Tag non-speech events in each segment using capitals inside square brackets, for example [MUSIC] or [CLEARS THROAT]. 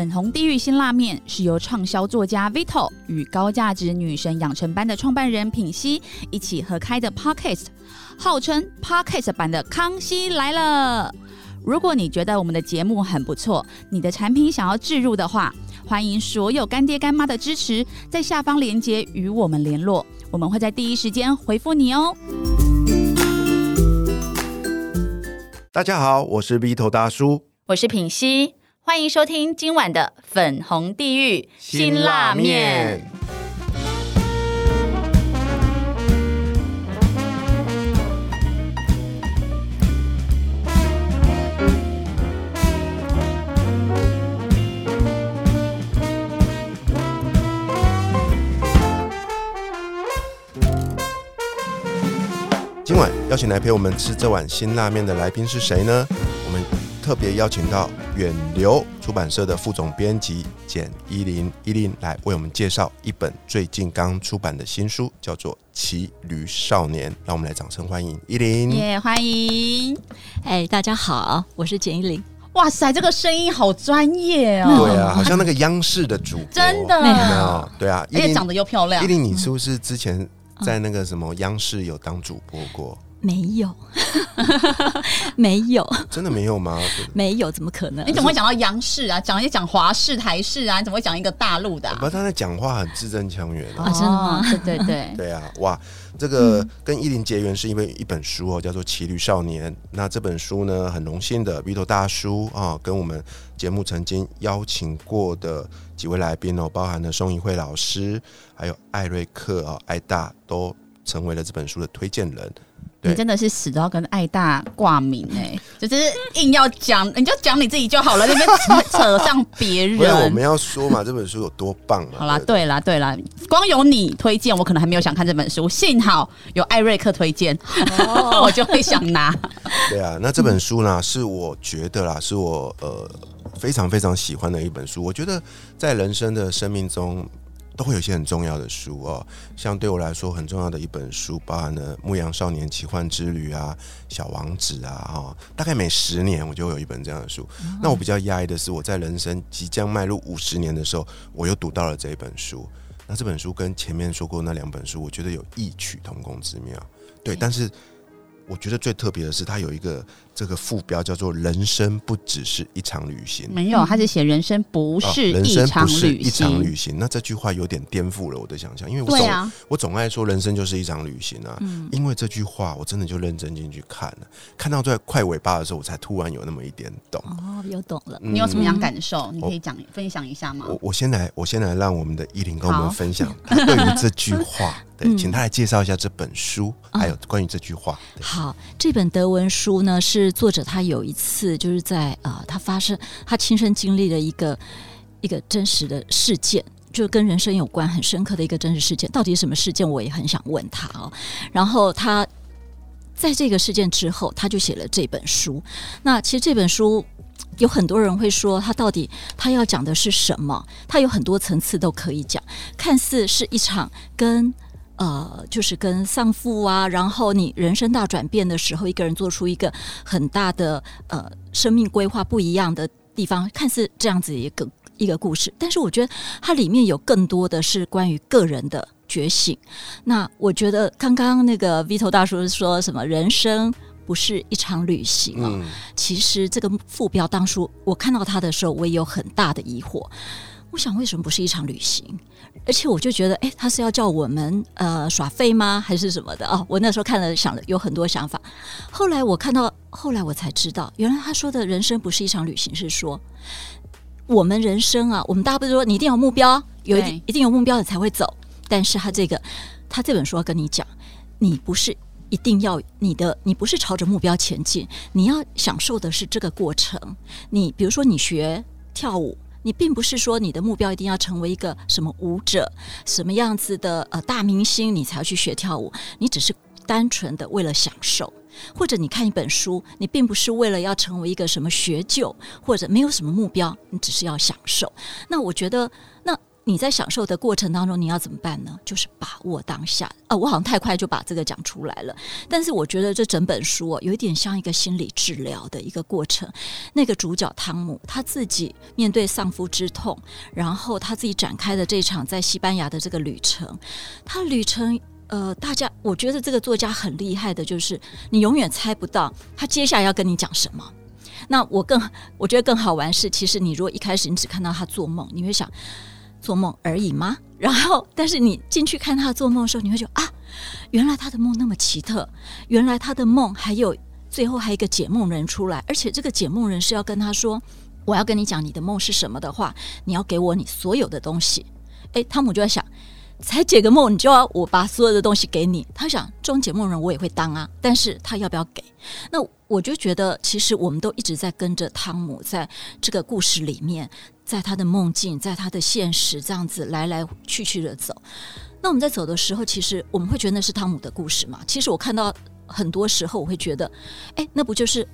粉红地狱新辣面是由畅销作家 Vito 与高价值女神养成班的创办人品熙一起合开的 Podcast，号称 Podcast 版的《康熙来了》。如果你觉得我们的节目很不错，你的产品想要置入的话，欢迎所有干爹干妈的支持，在下方链接与我们联络，我们会在第一时间回复你哦。大家好，我是 Vito 大叔，我是品熙，欢迎收听今晚的粉红地狱辛辣面。今晚邀请来陪我们吃这碗辛辣面的来宾是谁呢？特别邀请到远流出版社的副总编辑简依林，依林来为我们介绍一本最近刚出版的新书，叫做《骑驴少年》。让我们来掌声欢迎依林。耶，欢迎！哎，大家好，我是简依林。哇塞，这个声音好专业哦！对啊，好像那个央视的主播，真的有没有？对啊，而且长得又漂亮依。林，你是不是之前在那个什么央视有当主播过？没有，[LAUGHS] 没有，真的没有吗？[LAUGHS] 没有，怎么可能你？怎么会讲到央视啊？讲也讲华视、台视啊？你怎么会讲一个大陆的啊、不，他在讲话很字正腔圆啊。啊真的吗哦对对对，[LAUGHS] 对啊，哇，这个跟依林结缘是因为一本书哦，叫做《骑驴少年》。那这本书呢，很荣幸的 Vito 大叔啊，跟我们节目曾经邀请过的几位来宾哦，包含了宋怡慧老师，还有艾瑞克啊、艾大，都成为了这本书的推荐人。对你真的是死都要跟爱大挂名哎、[LAUGHS] 就是硬要讲，你就讲你自己就好了，那边扯扯上别不是我们。要说嘛，这本书有多棒啊？好啦，对啦，对啦，光有你推荐，我可能还没有想看这本书。幸好有艾瑞克推荐，[LAUGHS] 我就会想拿。对啊，那这本书呢，是我觉得啦，是我呃非常非常喜欢的一本书。我觉得在人生的生命中，都会有一些很重要的书哦。像对我来说很重要的一本书，包含了《牧羊少年奇幻之旅》啊，《小王子》啊，哈、大概每十年我就会有一本这样的书。那我比较压抑的是，我在人生即将迈入五十年的时候，我又读到了这一本书。那这本书跟前面说过那两本书，我觉得有异曲同工之妙。对，但是我觉得最特别的是，它有一个这个副标叫做“人生不只是一场旅行”。没有，他是写人生不哦是一场旅一场行。旅行，那这句话有点颠覆了我的想象，因为我总、啊，我总爱说人生就是一场旅行啊，嗯因为这句话我真的就认真进去看了，看到在快尾巴的时候，我才突然有那么一点懂。哦，有懂了。嗯你有什么样感受？你可以讲分享一下吗？我我先来，我先来让我们的依林跟我们分享他对于这句话，[LAUGHS] 对，嗯请他来介绍一下这本书，还有关于这句话。好，这本德文书呢，是作者他有一次就是在呃，他发生他亲身经历了一个一个真实的事件。就跟人生有关很深刻的一个真实事件，到底什么事件？我也很想问他哦。然后他在这个事件之后，他就写了这本书。那其实这本书有很多人会说，他到底他要讲的是什么？他有很多层次都可以讲，看似是一场跟呃，就是跟丧父啊，然后你人生大转变的时候，一个人做出一个很大的呃生命规划不一样的地方，看似这样子一个一个故事，但是我觉得它里面有更多的是关于个人的觉醒。那我觉得刚刚那个 Vito 大叔说什么人生。不是一场旅行啊、嗯，其实这个副标当初我看到他的时候，我也有很大的疑惑。我想，为什么不是一场旅行？而且我就觉得，哎，他是要叫我们呃耍废吗？还是什么的？哦，我那时候看了想了有很多想法。后来我看到，后来我才知道，原来他说的人生不是一场旅行，是说我们人生啊，我们大家不是说你一定有目标，有一定一定有目标你才会走。但是他这个，他这本书要跟你讲，你不是一定要你的，你不是朝着目标前进，你要享受的是这个过程。你比如说，你学跳舞，你并不是说你的目标一定要成为一个什么舞者、什么样子的呃大明星，你才要去学跳舞。你只是单纯的为了享受，或者你看一本书，你并不是为了要成为一个什么学究，或者没有什么目标，你只是要享受。那我觉得，那你在享受的过程当中，你要怎么办呢？就是把握当下。啊，我好像太快就把这个讲出来了。但是我觉得这整本书哦有一点像一个心理治疗的一个过程。那个主角汤姆他自己面对丧夫之痛，然后他自己展开的这场在西班牙的这个旅程，他旅程呃，大家我觉得这个作家很厉害的，就是你永远猜不到他接下来要跟你讲什么。那我更我觉得更好玩是，其实你如果一开始你只看到他做梦，你会想做梦而已吗？然后，但是你进去看他做梦的时候，你会觉得啊，原来他的梦那么奇特，原来他的梦还有最后还有一个解梦人出来，而且这个解梦人是要跟他说，我要跟你讲你的梦是什么的话，你要给我你所有的东西。诶，汤姆就在想。才解个梦，你就要我把所有的东西给你？他想，这种解梦人我也会当啊，但是他要不要给？那我就觉得，其实我们都一直在跟着汤姆，在这个故事里面，在他的梦境，在他的现实，这样子来来去去的走。那我们在走的时候，其实我们会觉得那是汤姆的故事嘛？其实我看到很多时候，我会觉得，哎，那不就是？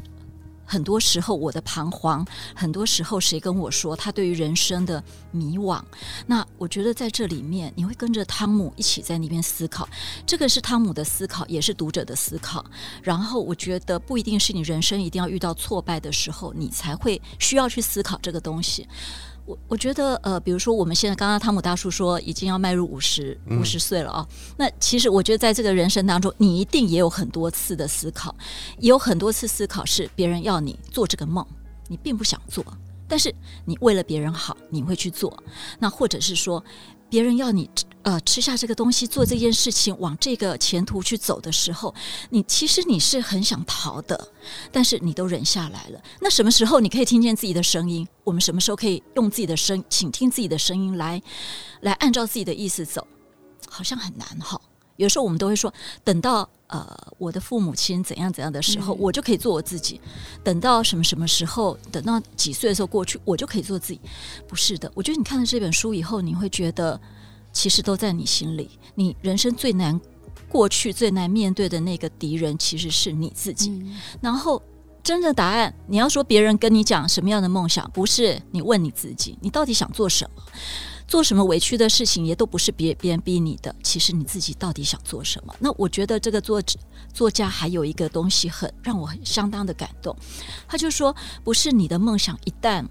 很多时候，我的彷徨，很多时候，谁跟我说他对于人生的迷惘？那我觉得在这里面，你会跟着汤姆一起在那边思考。这个是汤姆的思考，也是读者的思考。然后，我觉得不一定是你人生一定要遇到挫败的时候，你才会需要去思考这个东西。我我觉得，呃，比如说我们现在刚刚汤姆大叔说已经要迈入五十五十岁了啊，那其实我觉得在这个人生当中，你一定也有很多次的思考，也有很多次思考是别人要你做这个梦，你并不想做，但是你为了别人好，你会去做，那或者是说。别人要你呃吃下这个东西，做这件事情，往这个前途去走的时候，你其实你是很想逃的，但是你都忍下来了。那什么时候你可以听见自己的声音？我们什么时候可以用自己的声，请听自己的声音来，来按照自己的意思走？好像很难哈。有时候我们都会说，等到呃我的父母亲怎样怎样的时候，我就可以做我自己；等到什么什么时候，等到几岁的时候过去，我就可以做自己。不是的，我觉得你看了这本书以后，你会觉得其实都在你心里。你人生最难过去、最难面对的那个敌人，其实是你自己。然后真正答案，你要说别人跟你讲什么样的梦想，不是你问你自己，你到底想做什么？做什么委屈的事情也都不是别别人逼你的，其实你自己到底想做什么？那我觉得这个作作家还有一个东西很让我相当的感动，他就说，不是你的梦想一旦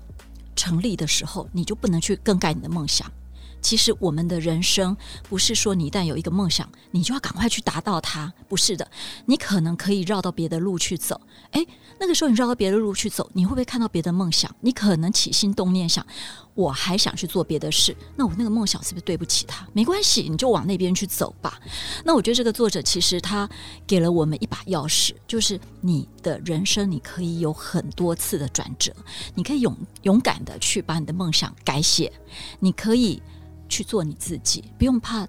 成立的时候，你就不能去更改你的梦想。其实我们的人生不是说你一旦有一个梦想，你就要赶快去达到它，不是的。你可能可以绕到别的路去走，诶，那个时候你绕到别的路去走，你会不会看到别的梦想？你可能起心动念想，我还想去做别的事，那我那个梦想是不是对不起他？没关系，你就往那边去走吧。那我觉得这个作者其实他给了我们一把钥匙，就是你的人生你可以有很多次的转折，你可以勇勇敢的去把你的梦想改写，你可以。去做你自己，不用怕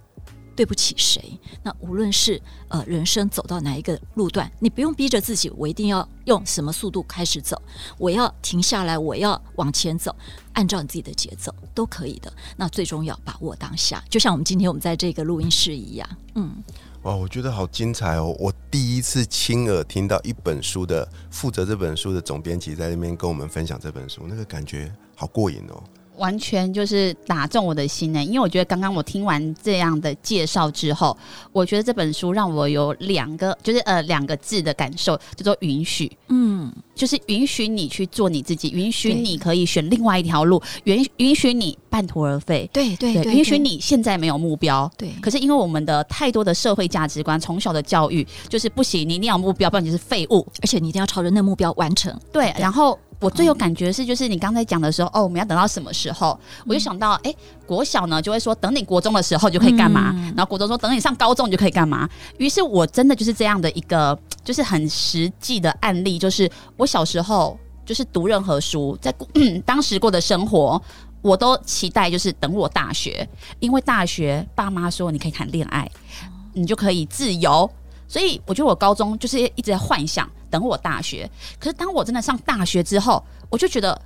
对不起谁。那无论是呃人生走到哪一个路段，你不用逼着自己，我一定要用什么速度开始走，我要停下来，我要往前走，按照你自己的节奏都可以的。那最终要把握当下，就像我们今天我们在这个录音室一样。嗯，哇，我觉得好精彩哦！我第一次亲耳听到一本书的负责这本书的总编辑在那边跟我们分享这本书，那个感觉好过瘾哦。完全就是打中我的心呢，因为我觉得刚刚我听完这样的介绍之后，我觉得这本书让我有两个，就是呃两个字的感受，叫做允许。嗯，就是允许你去做你自己，允许你可以选另外一条路，允允许你半途而废。对对对，允许你现在没有目标。对，可是因为我们的太多的社会价值观，从小的教育就是不行，你一定要目标，不然你是废物，而且你一定要朝着那目标完成。对，然后。我最有感觉是，就是你刚才讲的时候，哦，我们要等到什么时候？我就想到，哎，国小呢就会说，等你国中的时候就可以干嘛？然后国中说，等你上高中你就可以干嘛？于是我真的就是这样的一个，就是很实际的案例，就是我小时候就是读任何书，在 [CLEARS THROAT] 当时过的生活，我都期待就是等我大学，因为大学爸妈说你可以谈恋爱，你就可以自由。所以我觉得我高中就是一直在幻想等我大学，可是当我真的上大学之后，我就觉得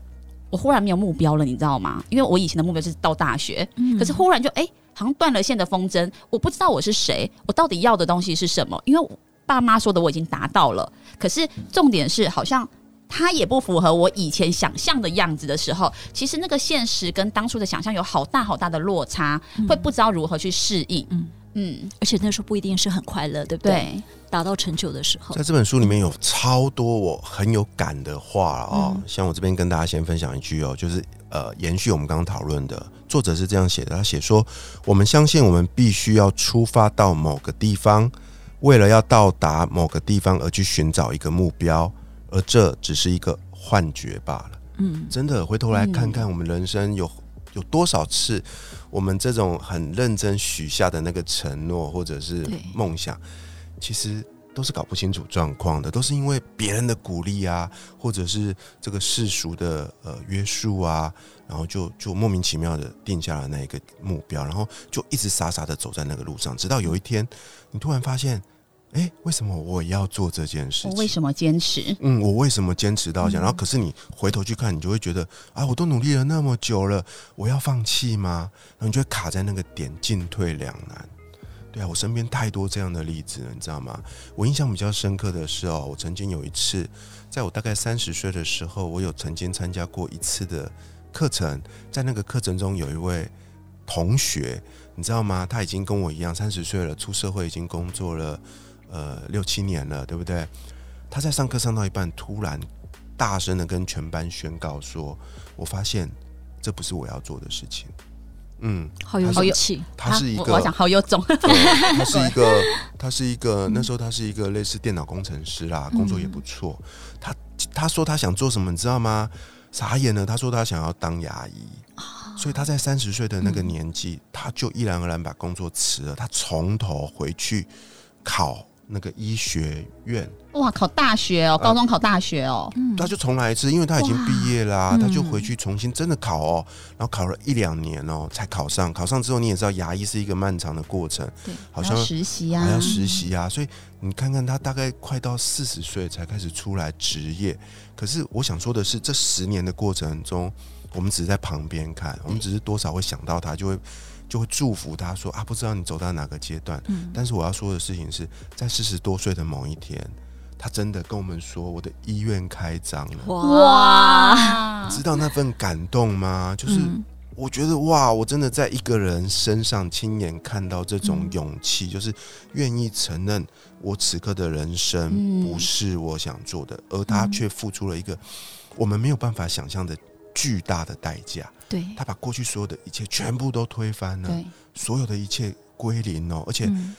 我忽然没有目标了，你知道吗？因为我以前的目标是到大学，可是忽然就哎，好像断了线的风筝，我不知道我是谁，我到底要的东西是什么？因为爸妈说的我已经达到了，可是重点是好像他也不符合我以前想象的样子的时候，其实那个现实跟当初的想象有好大好大的落差，会不知道如何去适应。嗯嗯，而且那时候不一定是很快乐，对不对？对，达到成就的时候。在，这本书里面有超多我很有感的话哦，嗯。像我这边跟大家先分享一句哦，就是呃，延续我们刚刚讨论的，作者是这样写的，他写说，我们相信我们必须要出发到某个地方，为了要到达某个地方而去寻找一个目标，而这只是一个幻觉罢了。嗯，真的回头来看看我们人生有有多少次，我们这种很认真许下的那个承诺或者是梦想，其实都是搞不清楚状况的，都是因为别人的鼓励啊，或者是这个世俗的呃约束啊，然后就就莫名其妙的定下了那一个目标，然后就一直傻傻的走在那个路上，直到有一天你突然发现，哎，为什么我也要做这件事情？我为什么坚持？嗯，我为什么坚持到这样？嗯然后可是你回头去看，你就会觉得啊，我都努力了那么久了，我要放弃吗？然后你就会卡在那个点，进退两难。对啊，我身边太多这样的例子了，你知道吗？我印象比较深刻的是哦，我曾经有一次，在我大概三十岁的时候，我有曾经参加过一次的课程，在那个课程中有一位同学，你知道吗？他已经跟我一样三十岁了，出社会已经工作了呃六七年了，对不对？他在上课上到一半，突然大声的跟全班宣告说：“我发现这不是我要做的事情。”嗯，好有勇气，他是一个我我想好有种，他是一个，[LAUGHS] 他是一个，那时候他是一个类似电脑工程师啦，工作也不错。他他说他想做什么，你知道吗？傻眼了，他说他想要当牙医，所以他在三十岁的那个年纪，他就毅然而然把工作辞了，他从头回去考那个医学院，哇，考大学哦，高中考大学哦，嗯。他就重来一次，因为他已经毕业啦、哇。他就回去重新真的考哦，然后考了一两年哦才考上。考上之后，你也知道牙医是一个漫长的过程，对，好像实习啊，还要实习啊，所以你看看他大概快到四十岁才开始出来职业。可是我想说的是，这十年的过程中，我们只是在旁边看，我们只是多少会想到他，就会就会祝福他说啊，不知道你走到哪个阶段。嗯。但是我要说的事情是在四十多岁的某一天，他真的跟我们说，我的医院开张了。哇，你知道那份感动吗？就是嗯。我觉得哇，我真的在一个人身上亲眼看到这种嗯。勇气，就是愿意承认我此刻的人生嗯。不是我想做的，而他嗯。却付出了一个我们没有办法想象的巨大的代价。对，他把过去所有的一切全部都推翻了，所有的一切归零哦，而且嗯。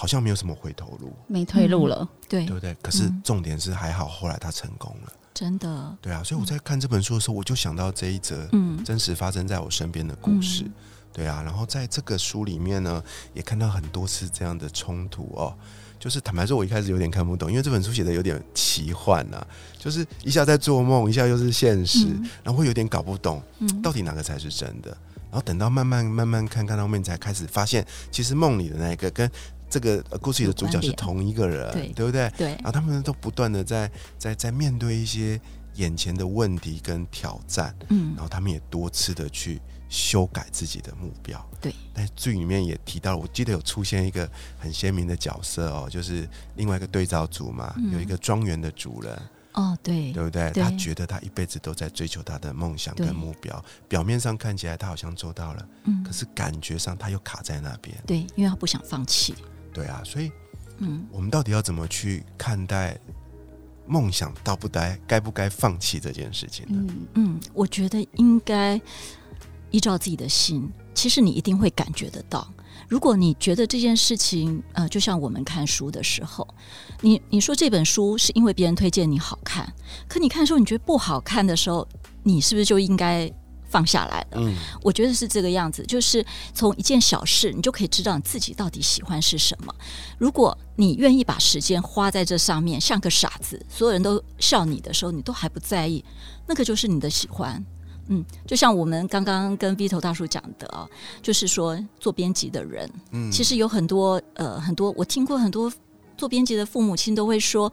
好像没有什么回头路，没退路了，对。对，不对？可是嗯。重点是还好，后来他成功了，真的，对啊。所以我在看这本书的时候，我就想到这一则嗯。真实发生在我身边的故事。嗯。对啊，然后在这个书里面呢，也看到很多次这样的冲突哦。就是坦白说，我一开始有点看不懂，因为这本书写的有点奇幻啊，就是一下在做梦，一下又是现实，嗯然后会有点搞不懂嗯到底哪个才是真的。然后等到慢慢慢慢看看到后面，才开始发现，其实梦里的那一个跟这个呃故事里的主角是同一个人，对对不对？对然后他们都不断的在在在面对一些眼前的问题跟挑战，嗯然后他们也多次的去修改自己的目标。对，但剧里面也提到了，我记得有出现一个很鲜明的角色哦，就是另外一个对照组嘛，嗯有一个庄园的主人，哦对对不对？对他觉得他一辈子都在追求他的梦想跟目标，表面上看起来他好像做到了，嗯可是感觉上他又卡在那边。对，因为他不想放弃，对啊，所以嗯我们到底要怎么去看待梦想到不该该不该放弃这件事情呢？嗯，嗯，我觉得应该依照自己的心，其实你一定会感觉得到。如果你觉得这件事情，呃，就像我们看书的时候，你你说这本书是因为别人推荐你好看，可你看书你觉得不好看的时候，你是不是就应该放下来了？嗯，我觉得是这个样子，就是从一件小事，你就可以知道你自己到底喜欢是什么。如果你愿意把时间花在这上面，像个傻子，所有人都笑你的时候，你都还不在意，那个就是你的喜欢。嗯，就像我们刚刚跟 Vito 大叔讲的啊，就是说做编辑的人，嗯其实有很多呃很多，我听过很多做编辑的父母亲都会说，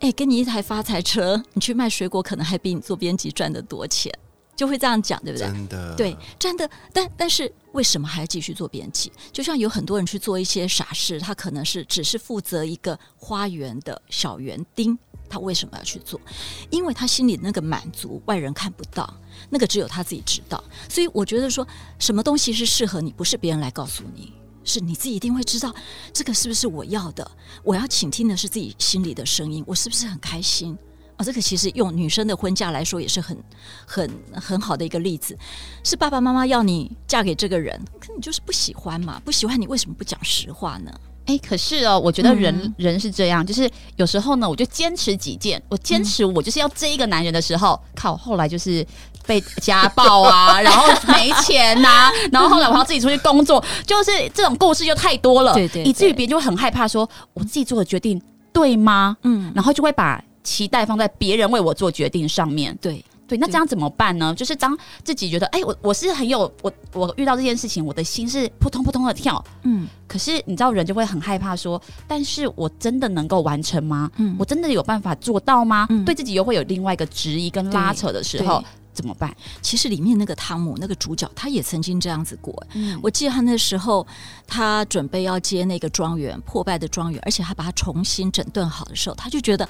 哎，给你一台发财车，你去卖水果，可能还比你做编辑赚得多钱。就会这样讲，对不对？真的，对，真的，但但是为什么还要继续做编辑？就像有很多人去做一些傻事，他可能是只是负责一个花园的小园丁，他为什么要去做？因为他心里那个满足，外人看不到，那个只有他自己知道。所以我觉得说什么东西是适合你，不是别人来告诉你，是你自己一定会知道这个是不是我要的。我要倾听的是自己心里的声音，我是不是很开心？哦，这个其实用女生的婚嫁来说也是很很很好的一个例子，是爸爸妈妈要你嫁给这个人，可你就是不喜欢嘛？不喜欢你为什么不讲实话呢？哎，可是哦，我觉得人、嗯人是这样，就是有时候呢，我就坚持己见，我坚持我就是要这一个男人的时候，靠，后来就是被家暴啊，然后没钱呐、然后后来我要自己出去工作，就是这种故事就太多了，对对以至于别人就会很害怕说，我自己做的决定对吗？嗯，然后就会把期待放在别人为我做决定上面。对，对，那这样怎么办呢？就是当自己觉得，哎、我我是很有我我遇到这件事情，我的心是扑通扑通的跳，嗯可是你知道，人就会很害怕说，但是我真的能够完成吗？嗯我真的有办法做到吗？嗯对自己又会有另外一个质疑跟拉扯的时候，怎么办？其实里面那个汤姆那个主角，他也曾经这样子过。嗯我记得他那时候，他准备要接那个庄园破败的庄园，而且他把它重新整顿好的时候，他就觉得，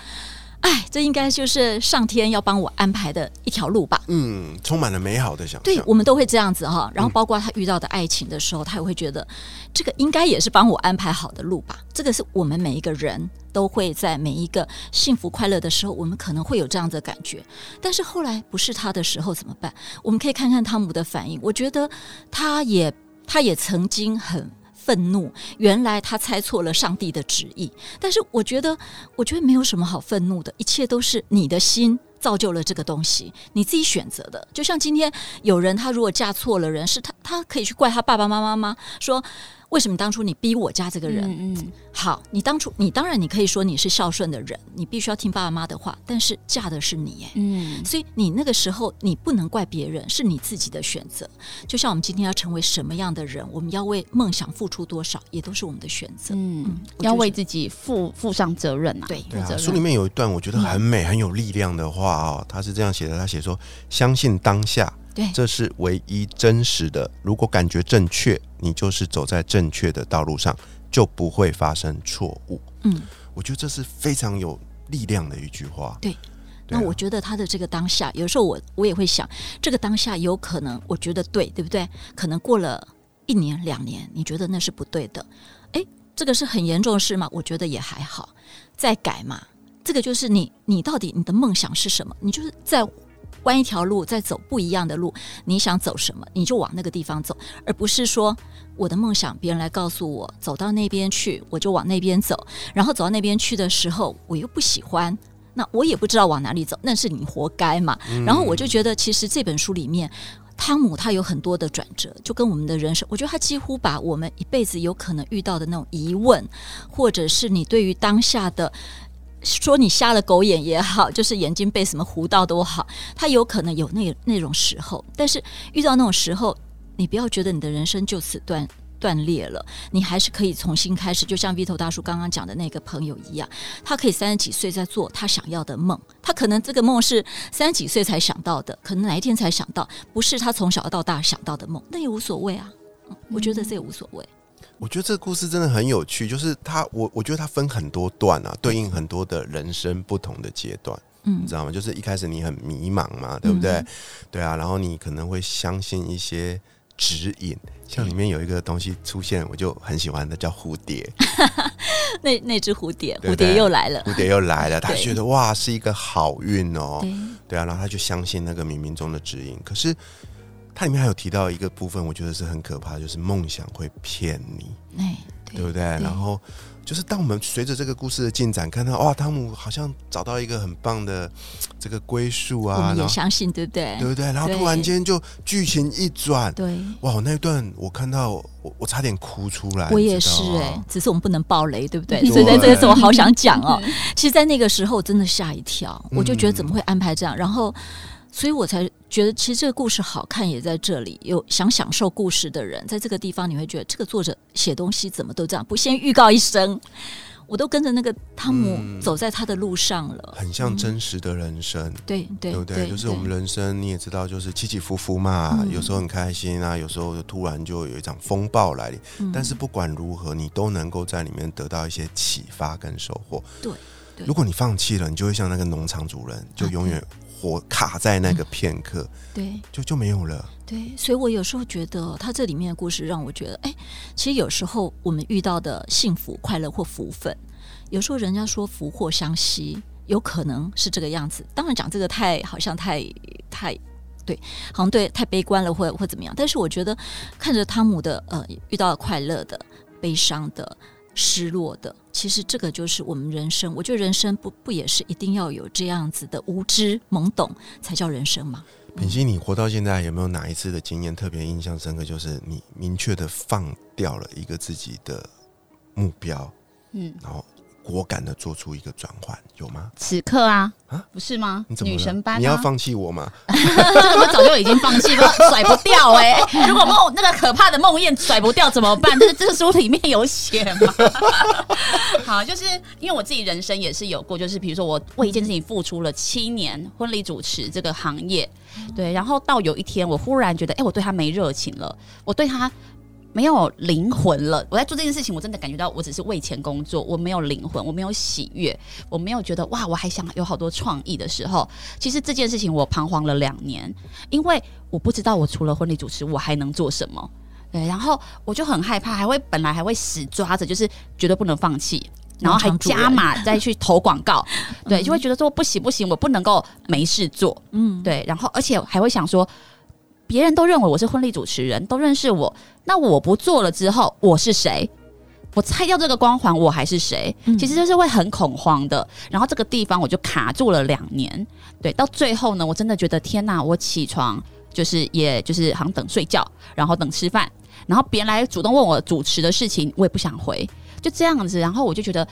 哎，这应该就是上天要帮我安排的一条路吧。嗯，充满了美好的想对。我们都会这样子哈，然后包括他遇到的爱情的时候，他也会觉得这个应该也是帮我安排好的路吧。这个是我们每一个人都会在每一个幸福快乐的时候，我们可能会有这样的感觉。但是后来不是他的时候怎么办？我们可以看看汤姆的反应，我觉得他也他也曾经很。愤怒，原来他猜错了上帝的旨意。但是我觉得，我觉得没有什么好愤怒的，一切都是你的心造就了这个东西，你自己选择的。就像今天有人他如果嫁错了人，是他他可以去怪他爸爸妈妈吗？说为什么当初你逼我嫁这个人？嗯嗯，好，你当初你当然你可以说你是孝顺的人，你必须要听爸爸妈妈的话，但是嫁的是你耶。嗯，所以你那个时候你不能怪别人，是你自己的选择。就像我们今天要成为什么样的人，我们要为梦想付出多少，也都是我们的选择。嗯，要为自己负负上责任啊。对对啊，书里面有一段我觉得很美、很有力量的话哦，他是这样写的：他写说，相信当下，对这是唯一真实的。如果感觉正确，你就是走在正确的道路上，就不会发生错误。嗯，我觉得这是非常有力量的一句话。对那我觉得他的这个当下，有时候我我也会想，这个当下有可能我觉得对，对不对？可能过了一年两年，你觉得那是不对的，诶，这个是很严重的事吗？我觉得也还好，再改嘛。这个就是你，你到底你的梦想是什么？你就是在弯一条路，在走不一样的路，你想走什么，你就往那个地方走，而不是说我的梦想别人来告诉我，走到那边去，我就往那边走，然后走到那边去的时候，我又不喜欢，那我也不知道往哪里走，那是你活该嘛。然后我就觉得，其实这本书里面。汤姆他有很多的转折，就跟我们的人生，我觉得他几乎把我们一辈子有可能遇到的那种疑问，或者是你对于当下的说你瞎了狗眼也好，就是眼睛被什么糊到都好，他有可能有那那种时候，但是遇到那种时候，你不要觉得你的人生就此断断裂了，你还是可以重新开始。就像 Vito 大叔刚刚讲的那个朋友一样，他可以三十几岁在做他想要的梦，他可能这个梦是三十几岁才想到的，可能哪一天才想到，不是他从小到大想到的梦，那也无所谓啊。我觉得这也无所谓。我觉得这个故事真的很有趣，就是它，我我觉得它分很多段啊，对应很多的人生不同的阶段，嗯你知道吗？就是一开始你很迷茫嘛，对不对？对啊，然后你可能会相信一些指引，像里面有一个东西出现，我就很喜欢的，叫蝴蝶，[LAUGHS] 那那只蝴蝶，蝴蝶又来了。蝴蝶又来了，他对觉得哇是一个好运哦，对，对啊，然后他就相信那个冥冥中的指引。可是它里面还有提到一个部分，我觉得是很可怕，就是梦想会骗你。哎，对不对？然后就是当我们随着这个故事的进展，看到哇，汤姆好像找到一个很棒的这个归宿啊我啊，们也相信，对不对？对不对？然后突然间就剧情一转，对，哇，那一段我看到我我差点哭出来，我也是哎、只是我们不能爆雷，对不对？对所以在这个时候，我好想讲哦。其实，在那个时候，我真的吓一跳，我就觉得怎么会安排这样？然后，所以我才觉得，其实这个故事好看也在这里。有想享受故事的人，在这个地方，你会觉得这个作者写东西怎么都这样，不先预告一声。我都跟着那个汤姆嗯走在他的路上了，很像真实的人生。对对对不对？就是我们人生，你也知道，就是起起伏伏嘛，嗯有时候很开心啊，有时候就突然就有一场风暴来临。嗯但是不管如何，你都能够在里面得到一些启发跟收获。对对如果你放弃了，你就会像那个农场主人，就永远活卡在那个片刻，对就就没有了。对，所以我有时候觉得他这里面的故事让我觉得，哎，其实有时候我们遇到的幸福、快乐或福分，有时候人家说福祸相吸，有可能是这个样子。当然讲这个太好像太太对，好像对太悲观了，或或怎么样。但是我觉得看着汤姆的呃遇到快乐的、悲伤的、失落的，其实这个就是我们人生。我觉得人生不不也是一定要有这样子的无知懵懂才叫人生吗？品心，你活到现在有没有哪一次的经验特别印象深刻？就是你明确的放掉了一个自己的目标，嗯，然后果敢的做出一个转换，有吗？此刻啊啊，不是吗你？怎么女神班、啊，你要放弃我吗？[LAUGHS] 这个我早就已经放弃，不 [LAUGHS] 甩不掉哎、[LAUGHS] 如果梦那个可怕的梦魇甩不掉怎么办？这是这个书里面有写吗？好，就是因为我自己人生也是有过，就是比如说我为一件事情付出了七年，婚礼主持这个行业，对，然后到有一天我忽然觉得，哎、我对他没热情了，我对他。没有灵魂了。我在做这件事情，我真的感觉到我只是为钱工作，我没有灵魂，我没有喜悦，我没有觉得哇，我还想有好多创意的时候。其实这件事情我彷徨了两年，因为我不知道我除了婚礼主持，我还能做什么。对，然后我就很害怕，还会本来还会死抓着，就是绝对不能放弃。然后还加码再去投广告，对，就会觉得说不行不行，我不能够没事做，嗯，对，然后而且还会想说，别人都认为我是婚礼主持人，都认识我，那我不做了之后，我是谁？我拆掉这个光环，我还是谁？嗯其实就是会很恐慌的。然后这个地方我就卡住了两年，对，到最后呢，我真的觉得天哪！我起床就是也就是好像等睡觉，然后等吃饭，然后别人来主动问我主持的事情，我也不想回，就这样子。然后我就觉得。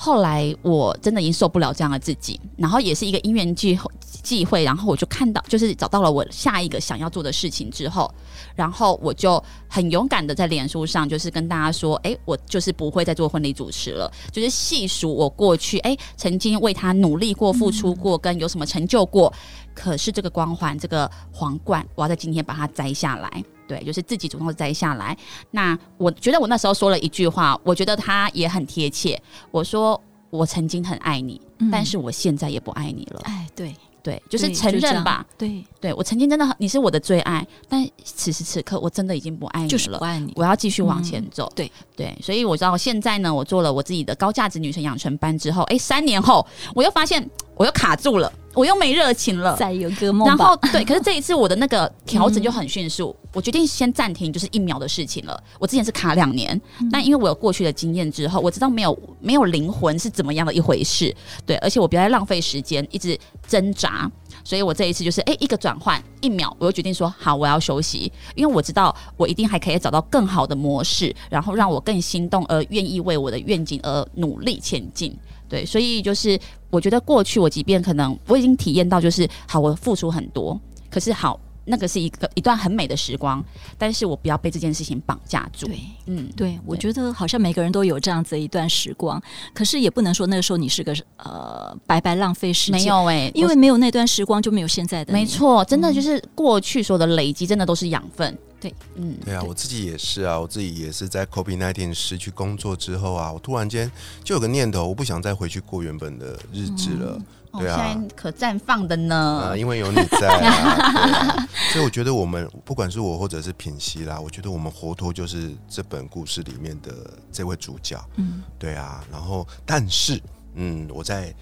后来我真的已经受不了这样的自己，然后也是一个因缘际会际会，然后我就看到，就是找到了我下一个想要做的事情之后，然后我就很勇敢的在脸书上，就是跟大家说，哎，我就是不会再做婚礼主持了，就是细数我过去，哎，曾经为他努力过、付出过，跟有什么成就过。可是这个光环、这个皇冠，我要在今天把它摘下来。对，就是自己主动摘下来。那我觉得我那时候说了一句话，我觉得他也很贴切。我说我曾经很爱你，嗯但是我现在也不爱你了。哎，对，对，就是承认吧。对，对我曾经真的很你是我的最爱，但此时此刻我真的已经不爱你了。就是不爱你。我要继续往前走。对对，所以我知道现在呢，我做了我自己的高价值女神养成班之后，哎，三年后我又发现我又卡住了，我又没热情了。再有个梦吧，然后对，可是这一次我的那个调整就很迅速，我决定先暂停，就是一秒的事情了。我之前是卡两年，但因为我有过去的经验之后，我知道没有没有灵魂是怎么样的一回事，对，而且我不要再浪费时间一直挣扎，所以我这一次就是哎、一个转换一秒，我就决定说好，我要休息，因为我知道我一定还可以找到更好的模式，然后让我更心动而愿意为我的愿景而努力前进。对，所以就是我觉得过去我即便可能我已经体验到，就是好，我付出很多，可是好，那个是一个一段很美的时光，但是我不要被这件事情绑架住。对。嗯，对，我觉得好像每个人都有这样子的一段时光，可是也不能说那个时候你是个呃白白浪费时间，没，有哎、因为没有那段时光就没有现在的没，错，真的就是过去所有的累积，真的都是养分。对，嗯，对啊，我自己也是啊，我自己也是在 COVID 1 9失去工作之后啊，我突然间就有个念头，我不想再回去过原本的日子了。哦，对啊现在可绽放的呢啊，。因为有你在啊，[LAUGHS] 啊所以我觉得我们不管是我或者是品熙啦，我觉得我们活脱就是这本故事里面的这位主角，嗯，对啊。然后，但是，嗯，我在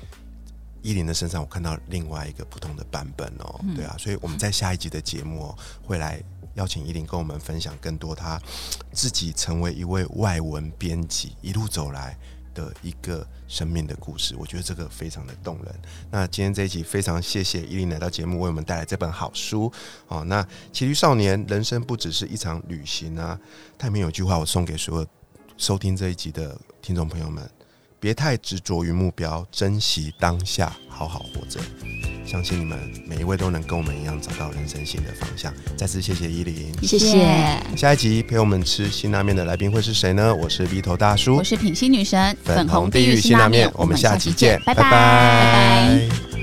依林的身上，我看到另外一个不同的版本哦，对啊。所以我们在下一集的节目、哦、会来邀请依林跟我们分享更多他自己成为一位外文编辑一路走来。的一个生命的故事，我觉得这个非常的动人。那今天这一集非常谢谢依琳来到节目，为我们带来这本好书哦。那《奇驴少年》人生不只是一场旅行啊，它里面有句话，我送给所有收听这一集的听众朋友们：别太执着于目标，珍惜当下，好好活着。相信你们每一位都能跟我们一样找到人生新的方向。再次谢谢依林，谢谢。下一集陪我们吃辛拉面的来宾会是谁呢？我是鼻头大叔我，是品心女神，粉红地狱辛拉面，我们下期见，拜拜拜。拜